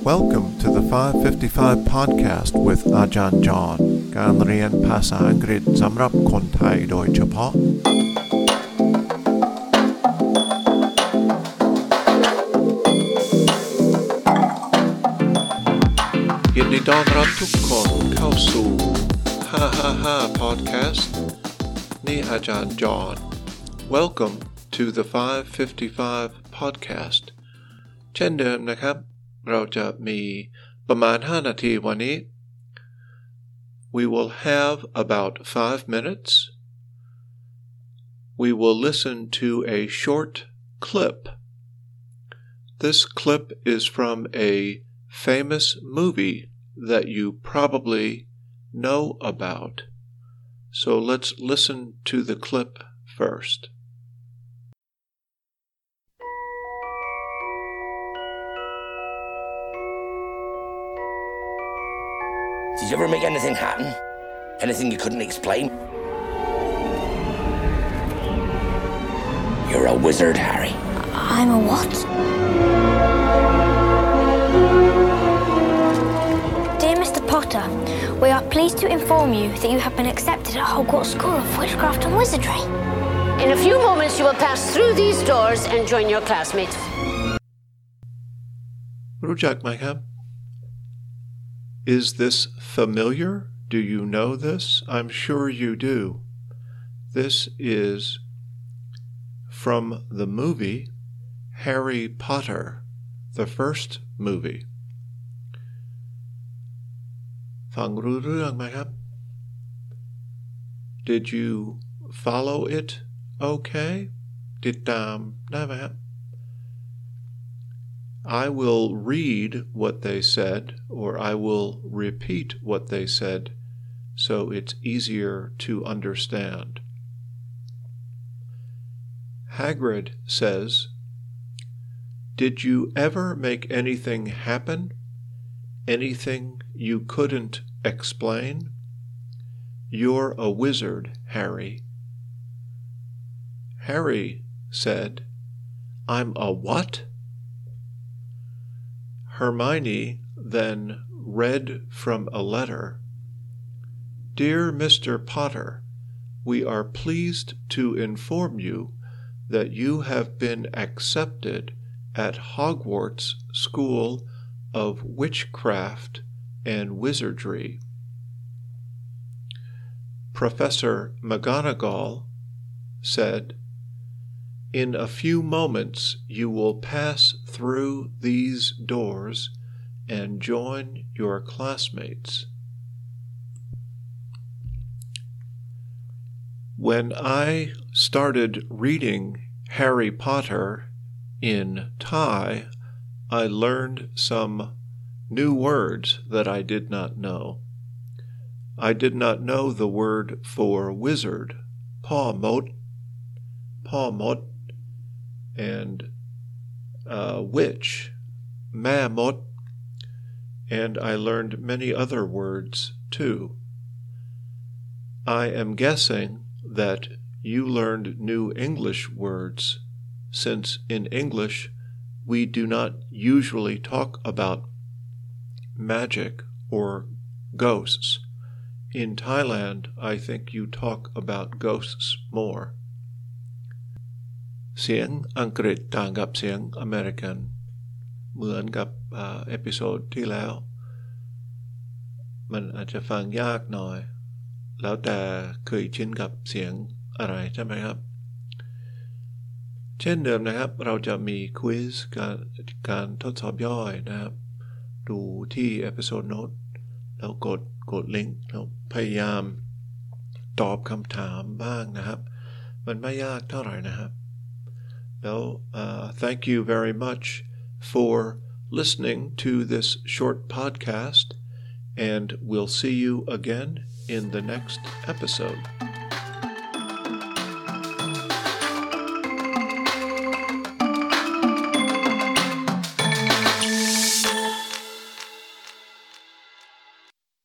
Welcome to the 555 podcast with อาจารย์จอห์นการเรียนภาษาอังกฤษสำหรับคนไทยโดยเฉพาะ ยินดีต้อนรับทุกคนเข้าสู่ 555 podcast นี่อาจารย์จอห์น Welcome to the 555 podcast เช่นเดิมนะครับ เราจะมีประมาณ 5 นาทีวันนี้ We will have about 5 minutes. We will listen to a short clip. This clip is from a famous movie that you probably know about. So let's listen to the clip first. Did you ever make anything happen? Anything you couldn't explain? You're a wizard, Harry. I'm a what? Dear Mr. Potter, we are pleased to inform you that you have been accepted at Hogwarts School of Witchcraft and Wizardry. In a few moments, you will pass through these doors and join your classmates. Rujak Maghab. Is this familiar? Do you know this? I'm sure you do. This is from the movie Harry Potter, the first movie. ฟังรู้เรื่องไหมครับ Did you follow it okay? ติดตามได้ไหมครับ I will read what they said, or I will repeat what they said, so it's easier to understand. Hagrid says, Did you ever make anything happen? Anything you couldn't explain? You're a wizard, Harry. Harry said, I'm a what? Hermione then read from a letter Dear Mr. Potter, we are pleased to inform you that you have been accepted at Hogwarts School of Witchcraft and Wizardry. Professor McGonagall said, in a few moments, you will pass through these doors and join your classmates. When I started reading Harry Potter in Thai, I learned some new words that I did not know. I did not know the word for wizard, Pawmot, Pawmot, and uh, witch, mammoth, and I learned many other words too. I am guessing that you learned new English words, since in English we do not usually talk about magic or ghosts. In Thailand, I think you talk about ghosts more. เสียงอังกฤษต่างกับเสียงอเมริกัน เหมือนกับเอพิโซดที่แล้ว มันอาจจะฟังยากหน่อย แล้วแต่เคยชินกับเสียงอะไรใช่ไหมครับ เช่นเดิมนะครับ เราจะมีควิสการการทดสอบย่อยนะครับ ดูที่เอพิโซดโน้ตแล้วกดกดลิงก์แล้วพยายามตอบคำถามบ้างนะครับ มันไม่ยากเท่าไหร่นะครับ No, uh, thank you very much for listening to this short podcast, and we'll see you again in the next episode.